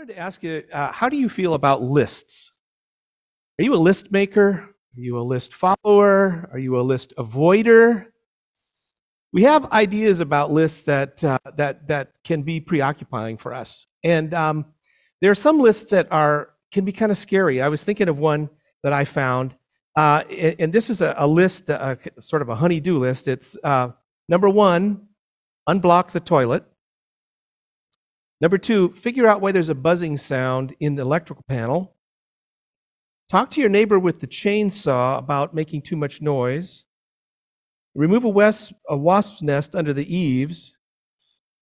wanted to ask you, uh, how do you feel about lists? Are you a list maker? Are you a list follower? Are you a list avoider? We have ideas about lists that uh, that that can be preoccupying for us, and um, there are some lists that are can be kind of scary. I was thinking of one that I found, uh, and, and, this is a, a list, uh, sort of a honey-do list. It's uh, number one, unblock the toilet. Number two, figure out why there's a buzzing sound in the electrical panel. Talk to your neighbor with the chainsaw about making too much noise. Remove a, wasp, a wasp's nest under the eaves.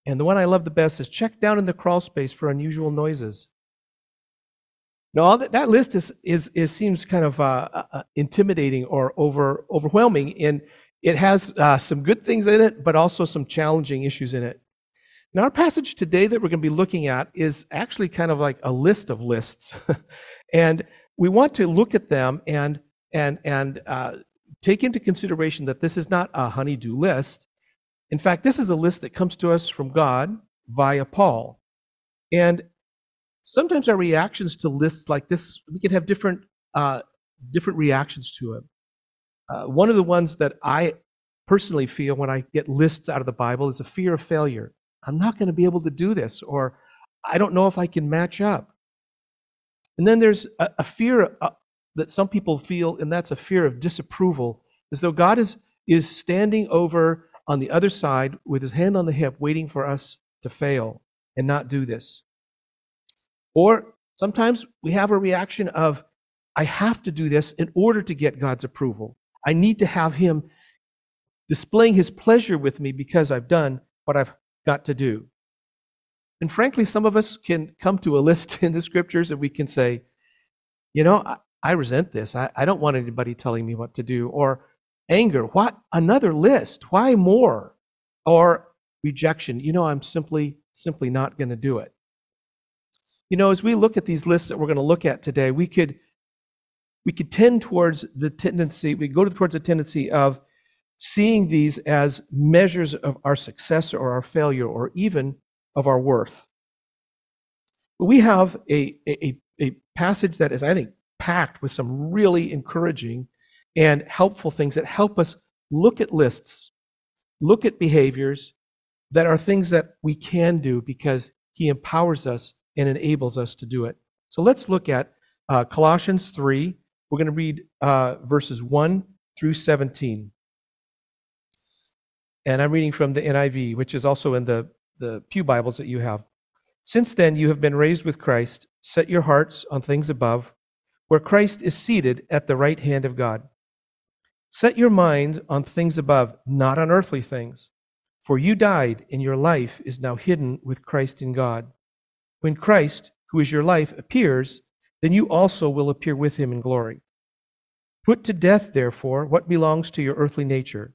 And the one I love the best is check down in the crawl space for unusual noises. Now, all that, that list is, is, is seems kind of uh, uh, uh, intimidating or over, overwhelming, and it has uh, some good things in it, but also some challenging issues in it. Now, our passage today that we're going to be looking at is actually kind of like a list of lists. and we want to look at them and, and, and uh, take into consideration that this is not a honey-do list. In fact, this is a list that comes to us from God via Paul. And sometimes our reactions to lists like this, we can have different, uh, different reactions to it. Uh, one of the ones that I personally feel when I get lists out of the Bible is a fear of failure. I'm not going to be able to do this, or I don't know if I can match up. And then there's a, a fear uh, that some people feel, and that's a fear of disapproval, as though God is, is standing over on the other side with his hand on the hip, waiting for us to fail and not do this. Or sometimes we have a reaction of, I have to do this in order to get God's approval. I need to have him displaying his pleasure with me because I've done what I've got to do. And frankly, some of us can come to a list in the scriptures and we can say, you know, I, I resent this. I, I don't want anybody telling me what to do. Or anger, what another list? Why more? Or rejection, you know, I'm simply, simply not going to do it. You know, as we look at these lists that we're going to look at today, we could we could tend towards the tendency, we go towards the tendency of seeing these as measures of our success or our failure or even of our worth. We have a, a, a passage that is, I think, packed with some really encouraging and helpful things that help us look at lists, look at behaviors that are things that we can do because He empowers us and enables us to do it. So let's look at uh, Colossians 3. We're going to read uh, verses 1 through 17. And I'm reading from the NIV, which is also in the, the Pew Bibles that you have. Since then, you have been raised with Christ. Set your hearts on things above, where Christ is seated at the right hand of God. Set your mind on things above, not on earthly things. For you died, and your life is now hidden with Christ in God. When Christ, who is your life, appears, then you also will appear with him in glory. Put to death, therefore, what belongs to your earthly nature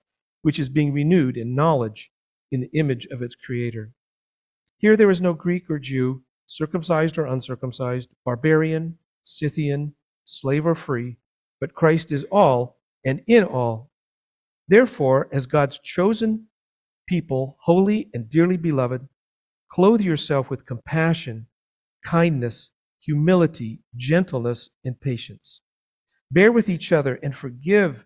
which is being renewed in knowledge in the image of its creator. Here there is no Greek or Jew, circumcised or uncircumcised, barbarian, Scythian, slave or free, but Christ is all and in all. Therefore, as God's chosen people, holy and dearly beloved, clothe yourself with compassion, kindness, humility, gentleness, and patience. Bear with each other and forgive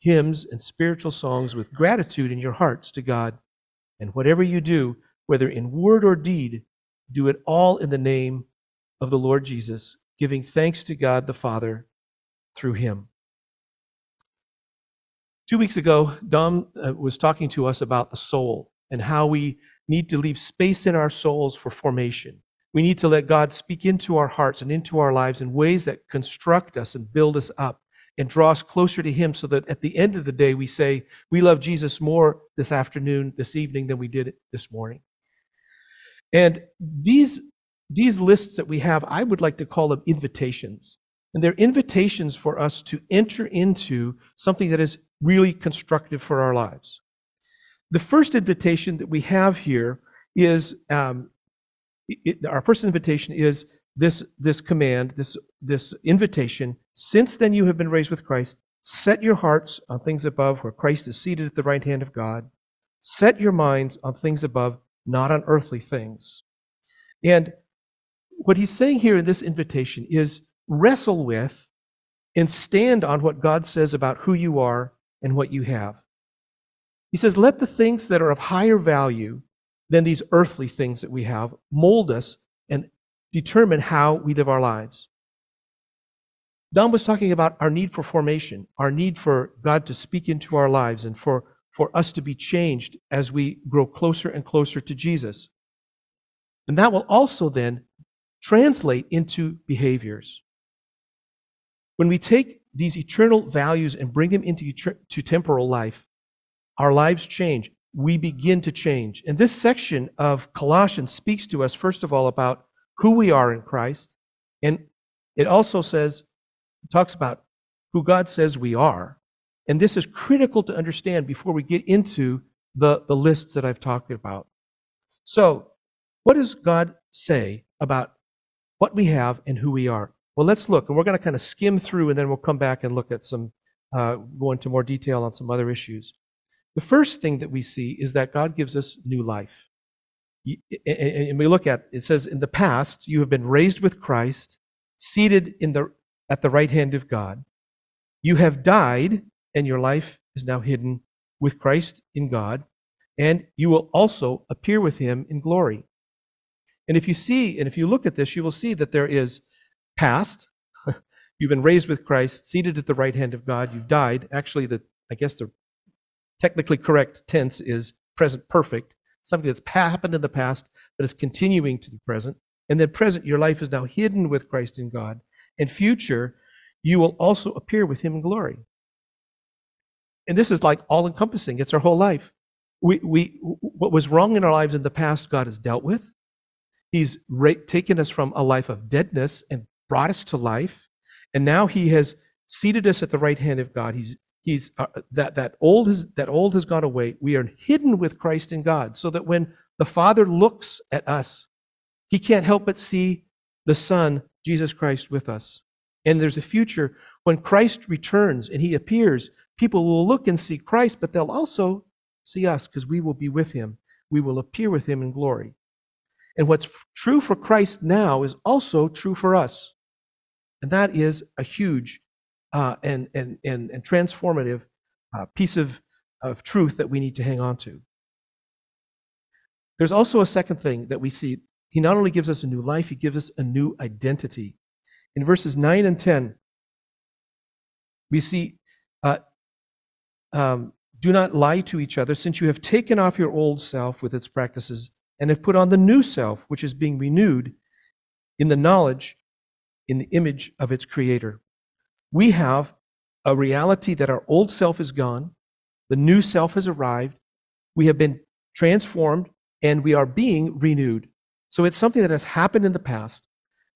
hymns, and spiritual songs with gratitude in your hearts to God. And whatever you do, whether in word or deed, do it all in the name of the Lord Jesus, giving thanks to God the Father through him. Two weeks ago, Dom uh, was talking to us about the soul and how we need to leave space in our souls for formation. We need to let God speak into our hearts and into our lives in ways that construct us and build us up and draw us closer to Him so that at the end of the day we say, we love Jesus more this afternoon, this evening than we did this morning. And these, these lists that we have, I would like to call them invitations. And they're invitations for us to enter into something that is really constructive for our lives. The first invitation that we have here is um, it, our first invitation is this, this command, this, this invitation. Since then you have been raised with Christ, set your hearts on things above where Christ is seated at the right hand of God. Set your minds on things above, not on earthly things. And what he's saying here in this invitation is wrestle with and stand on what God says about who you are and what you have. He says, let the things that are of higher value than these earthly things that we have mold us and determine how we live our lives. Don was talking about our need for formation, our need for God to speak into our lives and for, for us to be changed as we grow closer and closer to Jesus. And that will also then translate into behaviors. When we take these eternal values and bring them into to temporal life, our lives change. We begin to change. And this section of Colossians speaks to us, first of all, about who we are in Christ. And it also says, talks about who God says we are. And this is critical to understand before we get into the, the lists that I've talked about. So, what does God say about what we have and who we are? Well, let's look, and we're going to kind of skim through, and then we'll come back and look at some, uh, go into more detail on some other issues. The first thing that we see is that God gives us new life. And we look at it says, in the past, you have been raised with Christ, seated in the, at the right hand of God. You have died, and your life is now hidden with Christ in God, and you will also appear with him in glory. And if you see, and if you look at this, you will see that there is past. You've been raised with Christ, seated at the right hand of God. You've died. Actually, the I guess the technically correct tense is present perfect, something that's happened in the past but is continuing to the present. And then present, your life is now hidden with Christ in God. And future, you will also appear with Him in glory. And this is like all encompassing. It's our whole life. We, we, what was wrong in our lives in the past, God has dealt with. He's ra- taken us from a life of deadness and brought us to life. And now he has seated us at the right hand of God. He's, he's uh, that, that old has, that old has gone away. We are hidden with Christ in God so that when the Father looks at us, he can't help but see the Son, Jesus Christ, with us. And there's a future when Christ returns and he appears, people will look and see Christ, but they'll also see us because we will be with him. We will appear with him in glory. And what's true for Christ now is also true for us. And that is a huge uh, and, and, and, and transformative uh, piece of, of truth that we need to hang on to. There's also a second thing that we see. He not only gives us a new life, he gives us a new identity. In verses 9 and 10, we see, uh, um, do not lie to each other, since you have taken off your old self with its practices and have put on the new self, which is being renewed in the knowledge in the image of its creator. We have a reality that our old self is gone, the new self has arrived, we have been transformed, and we are being renewed. So it's something that has happened in the past.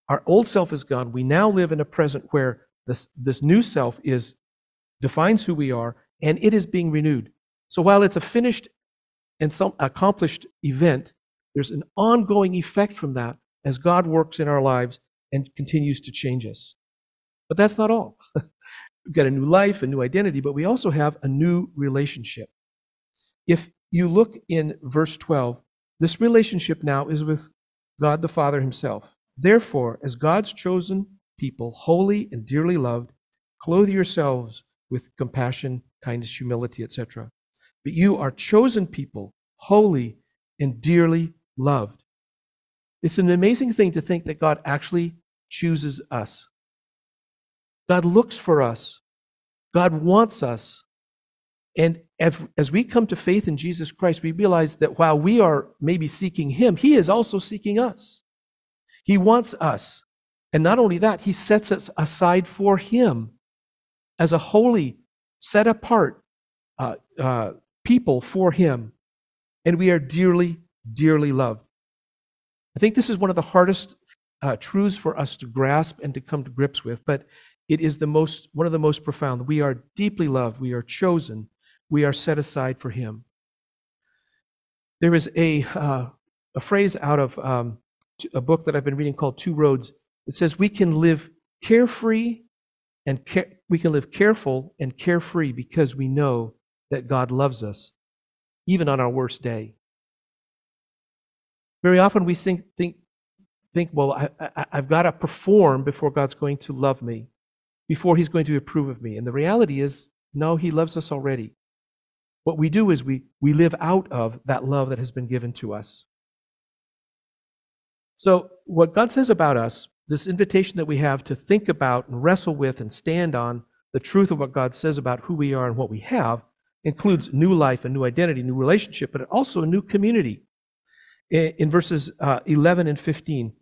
Our old self is gone. We now live in a present where this, this new self is defines who we are, and it is being renewed. So while it's a finished and some accomplished event, there's an ongoing effect from that as God works in our lives and continues to change us. But that's not all. We've got a new life, a new identity, but we also have a new relationship. If you look in verse 12, this relationship now is with God the Father Himself. Therefore, as God's chosen people, holy and dearly loved, clothe yourselves with compassion, kindness, humility, etc. But you are chosen people, holy and dearly loved. It's an amazing thing to think that God actually chooses us. God looks for us. God wants us. And as, we come to faith in Jesus Christ, we realize that while we are maybe seeking Him, He is also seeking us. He wants us. And not only that, He sets us aside for Him as a holy, set apart uh, uh, people for Him. And we are dearly, dearly loved. I think this is one of the hardest uh, truths for us to grasp and to come to grips with, but it is the most, one of the most profound. We are deeply loved. We are chosen. We are set aside for Him. There is a, uh, a phrase out of um, a book that I've been reading called Two Roads. It says we can live carefree and care, we can live careful and carefree because we know that God loves us, even on our worst day. Very often we think, think, think well, I, I, I've got to perform before God's going to love me, before He's going to approve of me. And the reality is, no, He loves us already. What we do is we, we live out of that love that has been given to us. So, what God says about us, this invitation that we have to think about and wrestle with and stand on the truth of what God says about who we are and what we have, includes new life, a new identity, new relationship, but also a new community. In verses uh, 11 and 15,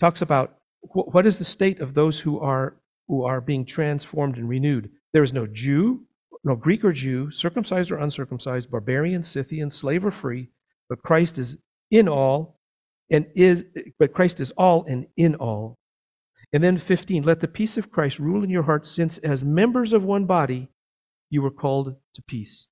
talks about what is the state of those who are who are being transformed and renewed. There is no Jew, no Greek or Jew, circumcised or uncircumcised, barbarian, Scythian, slave or free, but Christ is in all and is but Christ is all and in all. And then 15, let the peace of Christ rule in your hearts, since as members of one body you were called to peace.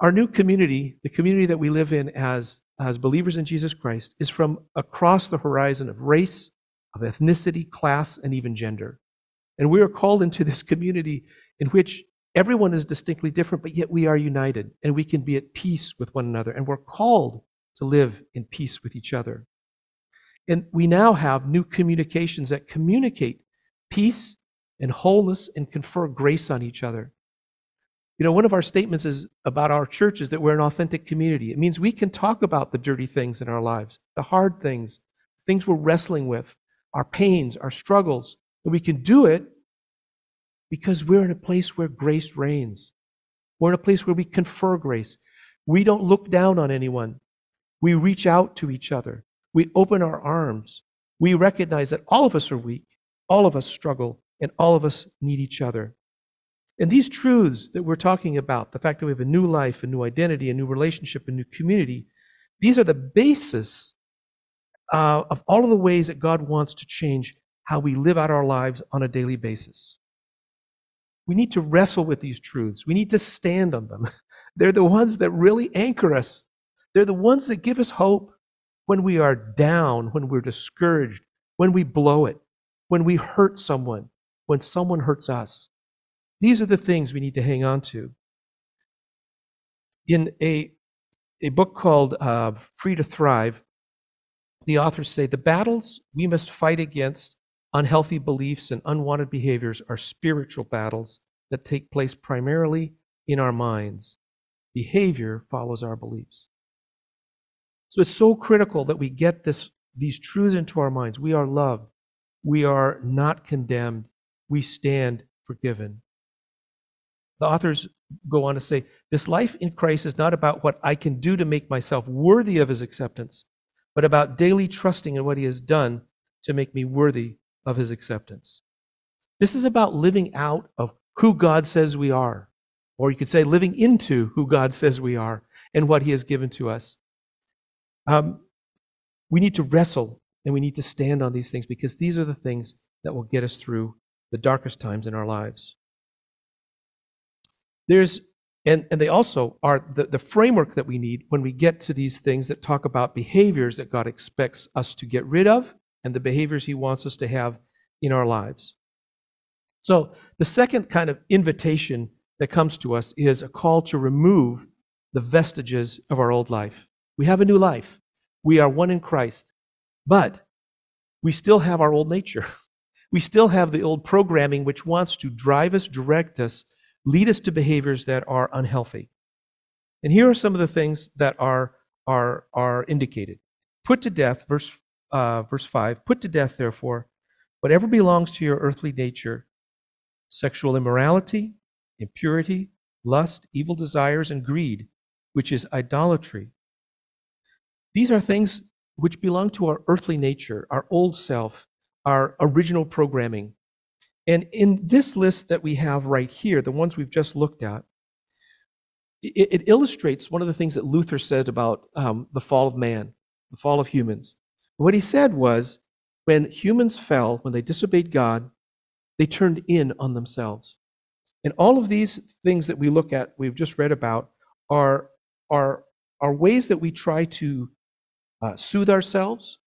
Our new community, the community that we live in as, as believers in Jesus Christ, is from across the horizon of race, of ethnicity, class, and even gender. And we are called into this community in which everyone is distinctly different, but yet we are united and we can be at peace with one another. And we're called to live in peace with each other. And we now have new communications that communicate peace and wholeness and confer grace on each other. You know, one of our statements is about our church is that we're an authentic community. It means we can talk about the dirty things in our lives, the hard things, things we're wrestling with, our pains, our struggles. And we can do it because we're in a place where grace reigns. We're in a place where we confer grace. We don't look down on anyone. We reach out to each other. We open our arms. We recognize that all of us are weak, all of us struggle, and all of us need each other. And these truths that we're talking about, the fact that we have a new life, a new identity, a new relationship, a new community, these are the basis uh, of all of the ways that God wants to change how we live out our lives on a daily basis. We need to wrestle with these truths. We need to stand on them. They're the ones that really anchor us. They're the ones that give us hope when we are down, when we're discouraged, when we blow it, when we hurt someone, when someone hurts us. These are the things we need to hang on to. In a, a book called uh, Free to Thrive, the authors say the battles we must fight against unhealthy beliefs and unwanted behaviors are spiritual battles that take place primarily in our minds. Behavior follows our beliefs. So it's so critical that we get this, these truths into our minds. We are loved. We are not condemned. We stand forgiven. The authors go on to say this life in Christ is not about what I can do to make myself worthy of his acceptance, but about daily trusting in what he has done to make me worthy of his acceptance. This is about living out of who God says we are, or you could say living into who God says we are and what he has given to us. Um, we need to wrestle and we need to stand on these things because these are the things that will get us through the darkest times in our lives. There's and, and they also are the, the framework that we need when we get to these things that talk about behaviors that God expects us to get rid of and the behaviors He wants us to have in our lives. So, the second kind of invitation that comes to us is a call to remove the vestiges of our old life. We have a new life. We are one in Christ. But we still have our old nature. We still have the old programming which wants to drive us, direct us, lead us to behaviors that are unhealthy. And here are some of the things that are, are, are indicated. Put to death, verse uh, verse 5 Put to death, therefore, whatever belongs to your earthly nature sexual immorality, impurity, lust, evil desires, and greed, which is idolatry. These are things which belong to our earthly nature, our old self, our original programming. And in this list that we have right here, the ones we've just looked at, it, it illustrates one of the things that Luther said about um, the fall of man, the fall of humans. What he said was when humans fell, when they disobeyed God, they turned in on themselves. And all of these things that we look at, we've just read about, are, are, are ways that we try to uh, soothe ourselves,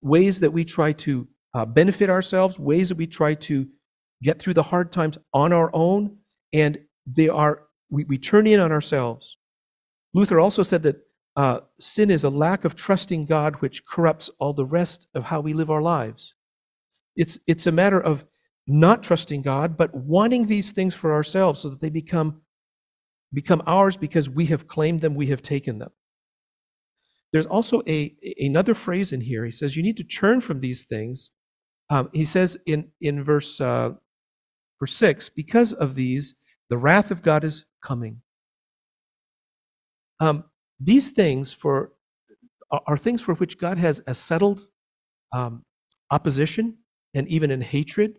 ways that we try to uh, benefit ourselves, ways that we try to get through the hard times on our own, and they are we, we turn in on ourselves. Luther also said that uh, sin is a lack of trusting God which corrupts all the rest of how we live our lives. It's, it's a matter of not trusting God, but wanting these things for ourselves so that they become, become ours because we have claimed them, we have taken them. There's also a, another phrase in here. He says, You need to turn from these things. Um, he says in, in verse, uh, verse 6 Because of these, the wrath of God is coming. Um, these things for are, things for which God has a settled um, opposition and even in hatred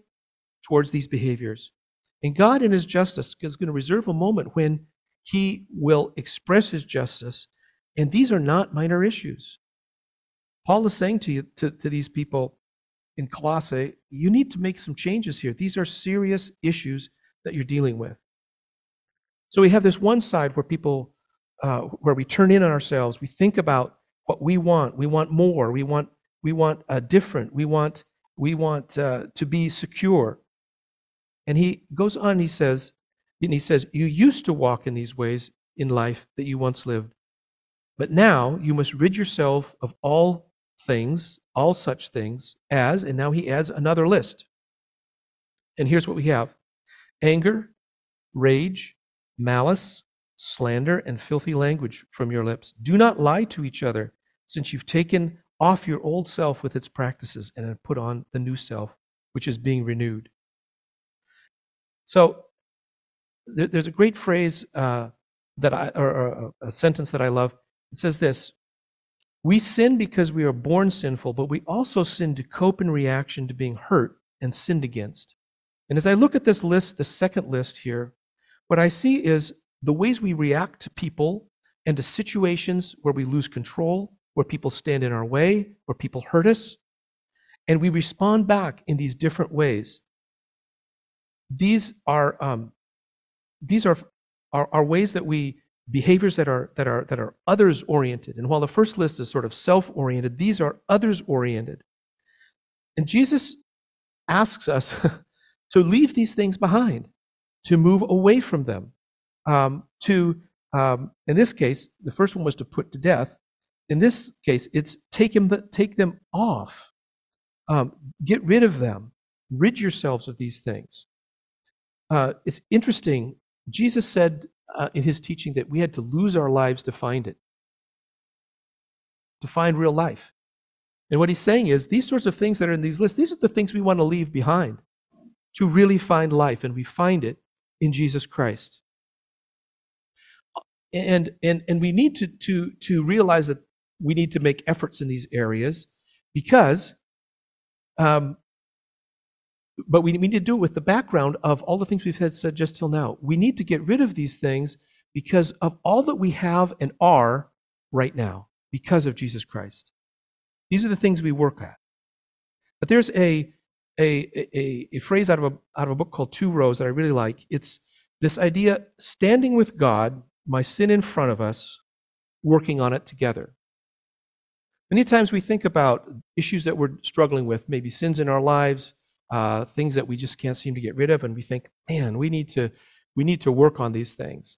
towards these behaviors. And God, in His justice, is going to reserve a moment when He will express His justice. And these are not minor issues. Paul is saying to you, to, to these people in Colossae, you need to make some changes here. These are serious issues that you're dealing with. So we have this one side where people, uh, where we turn in on ourselves. We think about what we want. We want more. We want, we want uh, different. We want, we want uh, to be secure. And he goes on. He says, and he says, you used to walk in these ways in life that you once lived, but now you must rid yourself of all things, all such things as, and now he adds another list. And here's what we have: anger, rage malice, slander, and filthy language from your lips. Do not lie to each other, since you've taken off your old self with its practices and have put on the new self, which is being renewed. So there, there's a great phrase uh, that I, or a sentence that I love. It says this We sin because we are born sinful, but we also sin to cope in reaction to being hurt and sinned against. And as I look at this list, the second list here, what I see is the ways we react to people and to situations where we lose control, where people stand in our way, where people hurt us, and we respond back in these different ways. These are um, these are, are are ways that we behaviors that are that are that are others oriented. And while the first list is sort of self oriented, these are others oriented. And Jesus asks us to leave these things behind to move away from them. Um, to, um, in this case, the first one was to put to death. In this case, it's take, him, take them off. Um, get rid of them. Rid yourselves of these things. Uh, it's interesting. Jesus said uh, in his teaching that we had to lose our lives to find it, to find real life. And what he's saying is these sorts of things that are in these lists, these are the things we want to leave behind to really find life. And we find it in Jesus Christ. And, and, and we need to, to, to realize that we need to make efforts in these areas because, um, but we need to do it with the background of all the things we've had said just till now. We need to get rid of these things because of all that we have and are right now because of Jesus Christ. These are the things we work at. But there's a a, a, a phrase out of a, out of a book called Two Roads that I really like. It's this idea standing with God, my sin in front of us, working on it together. Many times we think about issues that we're struggling with, maybe sins in our lives, uh, things that we just can't seem to get rid of, and we think, man, we need to we need to work on these things.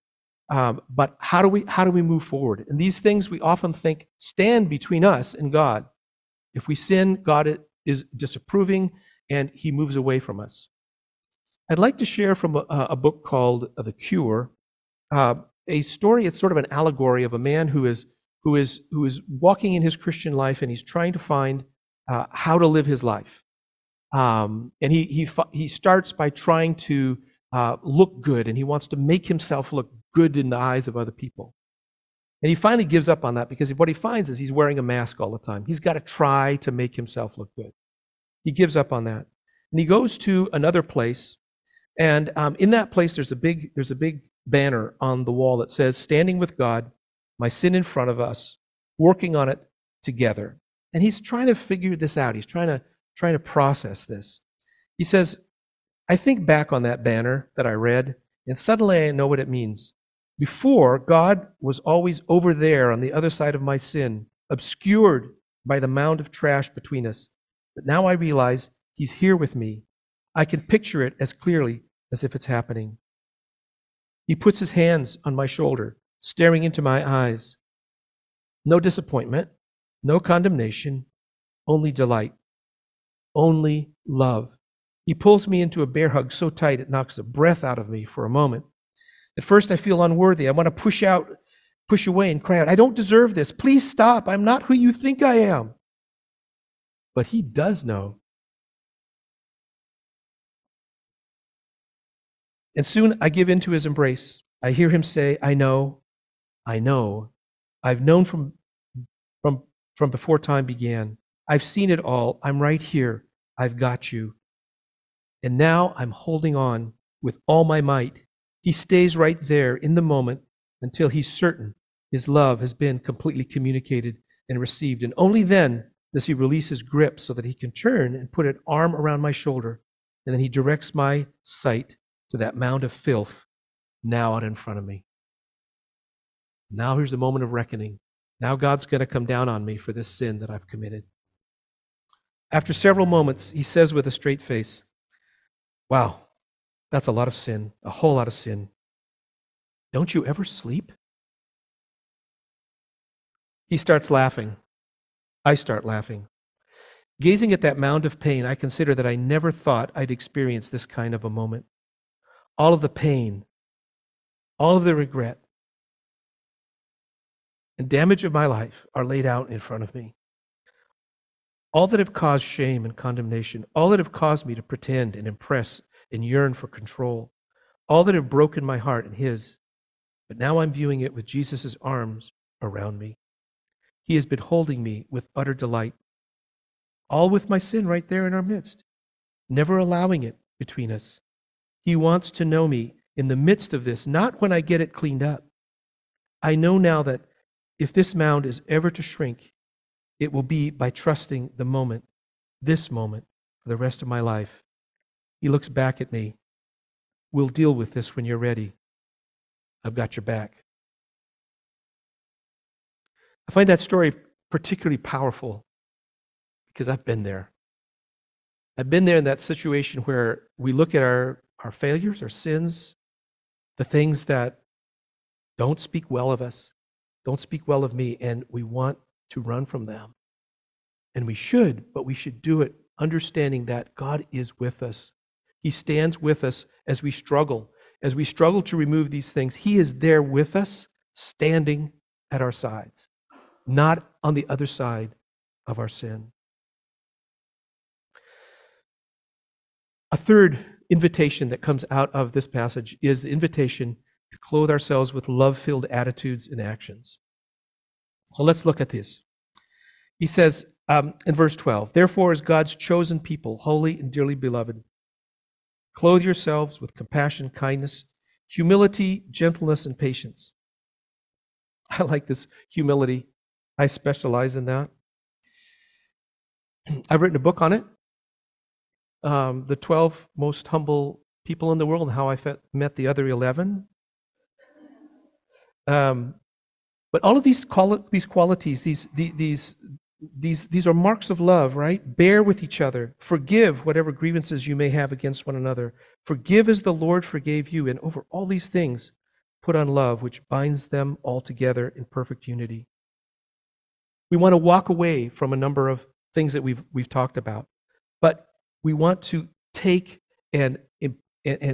Um, but how do we how do we move forward? And these things we often think stand between us and God. If we sin, God is disapproving and he moves away from us. I'd like to share from a, a book called The Cure, uh, a story. It's sort of an allegory of a man who is who is who is walking in his Christian life and he's trying to find uh, how to live his life. Um, and he, he, he starts by trying to uh, look good, and he wants to make himself look good in the eyes of other people. And he finally gives up on that because what he finds is he's wearing a mask all the time. He's got to try to make himself look good. He gives up on that. And he goes to another place. And um, in that place, there's a big, there's a big banner on the wall that says, Standing with God, my sin in front of us, working on it together. And he's trying to figure this out. He's trying to, trying to process this. He says, I think back on that banner that I read, and suddenly I know what it means. Before, God was always over there on the other side of my sin, obscured by the mound of trash between us. But now I realize He's here with me. I can picture it as clearly as if it's happening. He puts His hands on my shoulder, staring into my eyes. No disappointment, no condemnation, only delight, only love. He pulls me into a bear hug so tight it knocks the breath out of me for a moment. At first, I feel unworthy. I want to push out, push away, and cry out, I don't deserve this. Please stop. I'm not who you think I am. But he does know. And soon I give in to his embrace. I hear him say, I know, I know. I've known from, from, from before time began. I've seen it all. I'm right here. I've got you. And now I'm holding on with all my might he stays right there in the moment until he's certain his love has been completely communicated and received. And only then does he release his grip so that he can turn and put an arm around my shoulder. And then he directs my sight to that mound of filth now out in front of me. Now here's the moment of reckoning. Now God's going to come down on me for this sin that I've committed. After several moments, he says with a straight face, Wow, that's a lot of sin, a whole lot of sin. Don't you ever sleep? He starts laughing. I start laughing. Gazing at that mound of pain, I consider that I never thought I'd experience this kind of a moment. All of the pain, all of the regret, and damage of my life are laid out in front of me. All that have caused shame and condemnation, all that have caused me to pretend and impress and yearn for control. All that have broken my heart and his. But now I'm viewing it with Jesus' arms around me. He has been holding me with utter delight. All with my sin right there in our midst, never allowing it between us. He wants to know me in the midst of this, not when I get it cleaned up. I know now that if this mound is ever to shrink, it will be by trusting the moment, this moment, for the rest of my life. He looks back at me. We'll deal with this when you're ready. I've got your back. I find that story particularly powerful because I've been there. I've been there in that situation where we look at our, our failures, our sins, the things that don't speak well of us, don't speak well of me, and we want to run from them. And we should, but we should do it understanding that God is with us. He stands with us as we struggle. As we struggle to remove these things, He is there with us, standing at our sides, not on the other side of our sin. A third invitation that comes out of this passage is the invitation to clothe ourselves with love filled attitudes and actions. So let's look at this. He says um, in verse 12, Therefore, as God's chosen people, holy and dearly beloved, Clothe yourselves with compassion, kindness, humility, gentleness, and patience. I like this humility. I specialize in that. I've written a book on it. Um, the 12 most humble people in the world and how I met the other 11. Um, but all of these, quali- these qualities, these, these, these, these are marks of love, right? Bear with each other. Forgive whatever grievances you may have against one another. Forgive as the Lord forgave you. And over all these things, put on love, which binds them all together in perfect unity. We want to walk away from a number of things that we've, we've talked about, but we want to take and, and,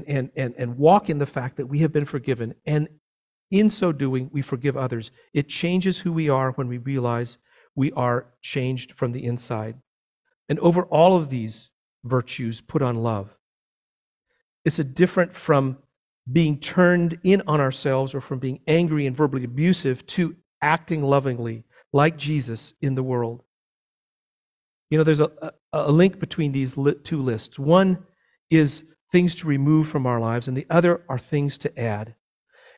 and, and, and walk in the fact that we have been forgiven. And in so doing, we forgive others. It changes who we are when we realize we are changed from the inside. And over all of these virtues, put on love. It's a different from being turned in on ourselves or from being angry and verbally abusive to acting lovingly like Jesus in the world. You know, there's a, a, link between these two lists. One is things to remove from our lives, and the other are things to add.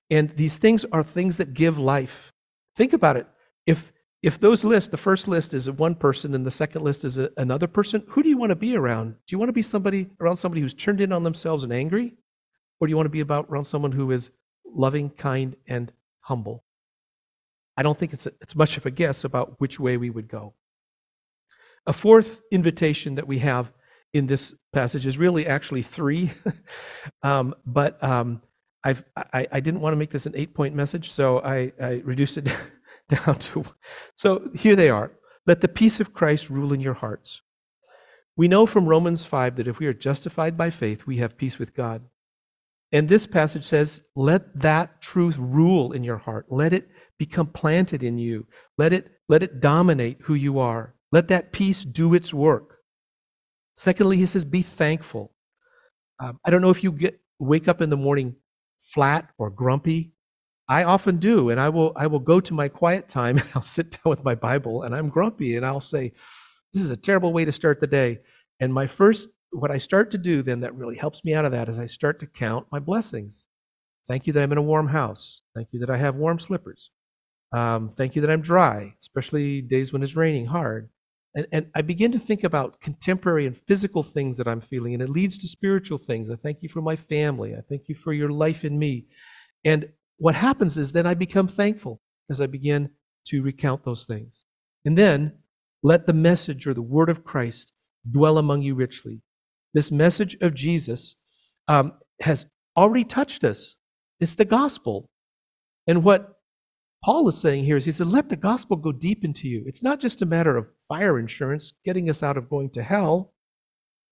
And these things are things that give life. Think about it. If if those lists, the first list is one person and the second list is a, another person, who do you want to be around? Do you want to be somebody around somebody who's turned in on themselves and angry? Or do you want to be about around someone who is loving, kind, and humble? I don't think it's, a, it's much of a guess about which way we would go. A fourth invitation that we have in this passage is really actually three, um, but um, I, I, didn't want to make this an eight point message, so I, I reduced it down to. So here they are. Let the peace of Christ rule in your hearts. We know from Romans 5 that if we are justified by faith, we have peace with God. And this passage says, let that truth rule in your heart. Let it become planted in you. Let it, let it dominate who you are. Let that peace do its work. Secondly, he says, be thankful. Um, I don't know if you get wake up in the morning flat or grumpy. I often do, and I will I will go to my quiet time and I'll sit down with my Bible and I'm grumpy and I'll say, This is a terrible way to start the day. And my first what I start to do then that really helps me out of that is I start to count my blessings. Thank you that I'm in a warm house. Thank you that I have warm slippers. Um, thank you that I'm dry, especially days when it's raining hard. And, and I begin to think about contemporary and physical things that I'm feeling, and it leads to spiritual things. I thank you for my family. I thank you for your life in me. And what happens is then I become thankful as I begin to recount those things. And then let the message or the word of Christ dwell among you richly. This message of Jesus um, has already touched us. It's the gospel. And what Paul is saying here is he said, let the gospel go deep into you. It's not just a matter of fire insurance getting us out of going to hell.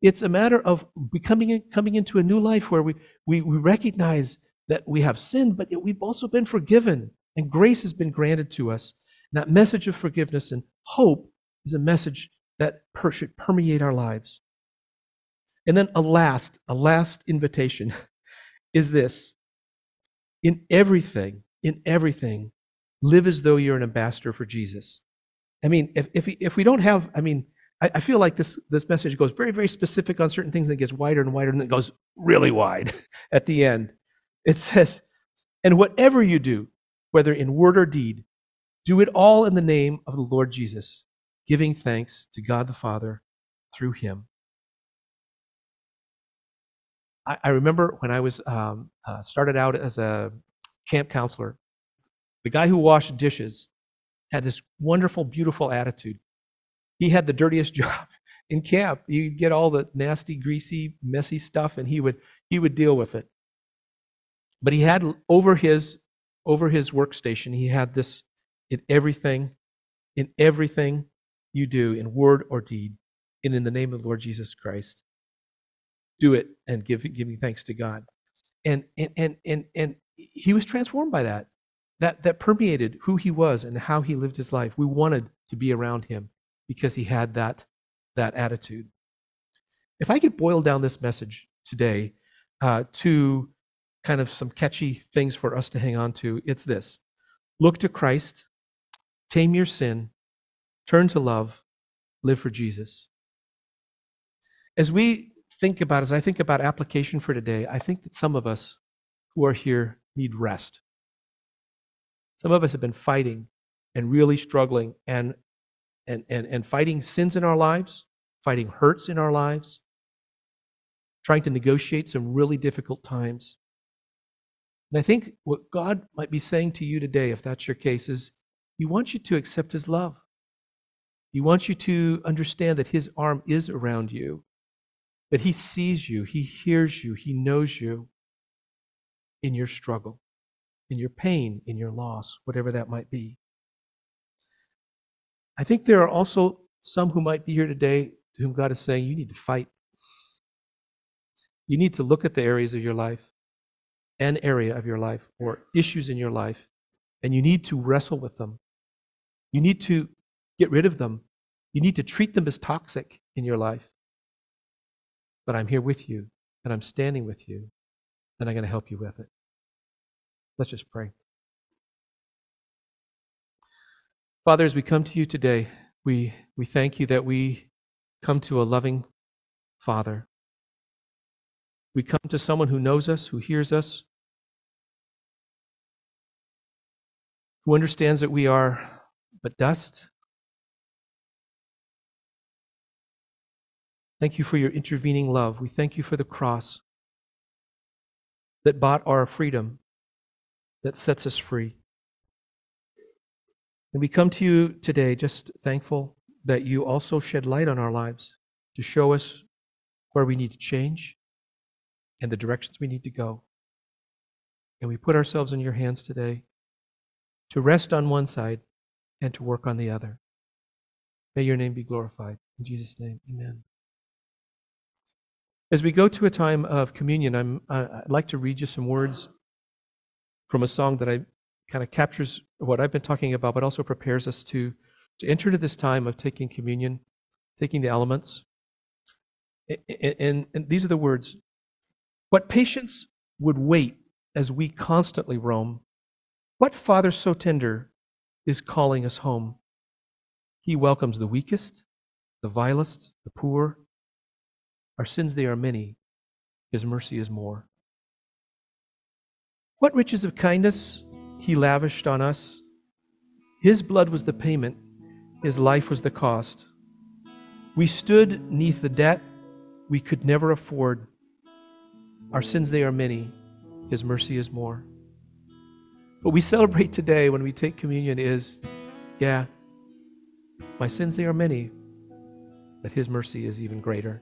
It's a matter of becoming coming into a new life where we, we, we recognize that we have sinned, but we've also been forgiven and grace has been granted to us. And that message of forgiveness and hope is a message that per- should permeate our lives. And then a last, a last invitation is this. In everything, in everything, live as though you're an ambassador for Jesus. I mean, if, if, if we don't have, I mean, I, I feel like this, this message goes very, very specific on certain things and it gets wider and wider and then goes really wide at the end. It says, and whatever you do, whether in word or deed, do it all in the name of the Lord Jesus, giving thanks to God the Father through him. I, I remember when I was um, uh, started out as a camp counselor, the guy who washed dishes had this wonderful, beautiful attitude. He had the dirtiest job in camp. You'd get all the nasty, greasy, messy stuff, and he would he would deal with it. But he had over his over his workstation, he had this in everything, in everything you do, in word or deed, and in the name of the Lord Jesus Christ. Do it and give giving thanks to God. And and and and and he was transformed by that. That that permeated who he was and how he lived his life. We wanted to be around him because he had that that attitude. If I could boil down this message today uh, to kind of some catchy things for us to hang on to, it's this look to Christ, tame your sin, turn to love, live for Jesus. As we think about, as I think about application for today, I think that some of us who are here need rest. Some of us have been fighting and really struggling and, and, and, and fighting sins in our lives, fighting hurts in our lives, trying to negotiate some really difficult times. And I think what God might be saying to you today, if that's your case, is He wants you to accept His love. He wants you to understand that His arm is around you, that He sees you, He hears you, He knows you in your struggle, in your pain, in your loss, whatever that might be. I think there are also some who might be here today to whom God is saying, you need to fight. You need to look at the areas of your life an area of your life or issues in your life, and you need to wrestle with them. You need to get rid of them. You need to treat them as toxic in your life. But I'm here with you, and I'm standing with you, and I'm going to help you with it. Let's just pray. Father, as we come to you today, we, we thank you that we come to a loving Father. We come to someone who knows us, who hears us, who understands that we are but dust. Thank you for your intervening love. We thank you for the cross that bought our freedom, that sets us free. And we come to you today just thankful that you also shed light on our lives to show us where we need to change and the directions we need to go. And we put ourselves in your hands today to rest on one side and to work on the other. May your name be glorified. In Jesus' name, amen. As we go to a time of communion, I'm, I'd like to read you some words from a song that I kind of captures what I've been talking about, but also prepares us to, to enter into this time of taking communion, taking the elements. And, and, and these are the words What patience would wait as we constantly roam? What father so tender is calling us home? He welcomes the weakest, the vilest, the poor, our sins, they are many. His mercy is more. What riches of kindness he lavished on us. His blood was the payment, his life was the cost. We stood neath the debt we could never afford. Our sins, they are many, his mercy is more. What we celebrate today when we take communion is yeah, my sins, they are many, but his mercy is even greater.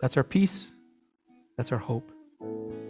That's our peace. That's our hope.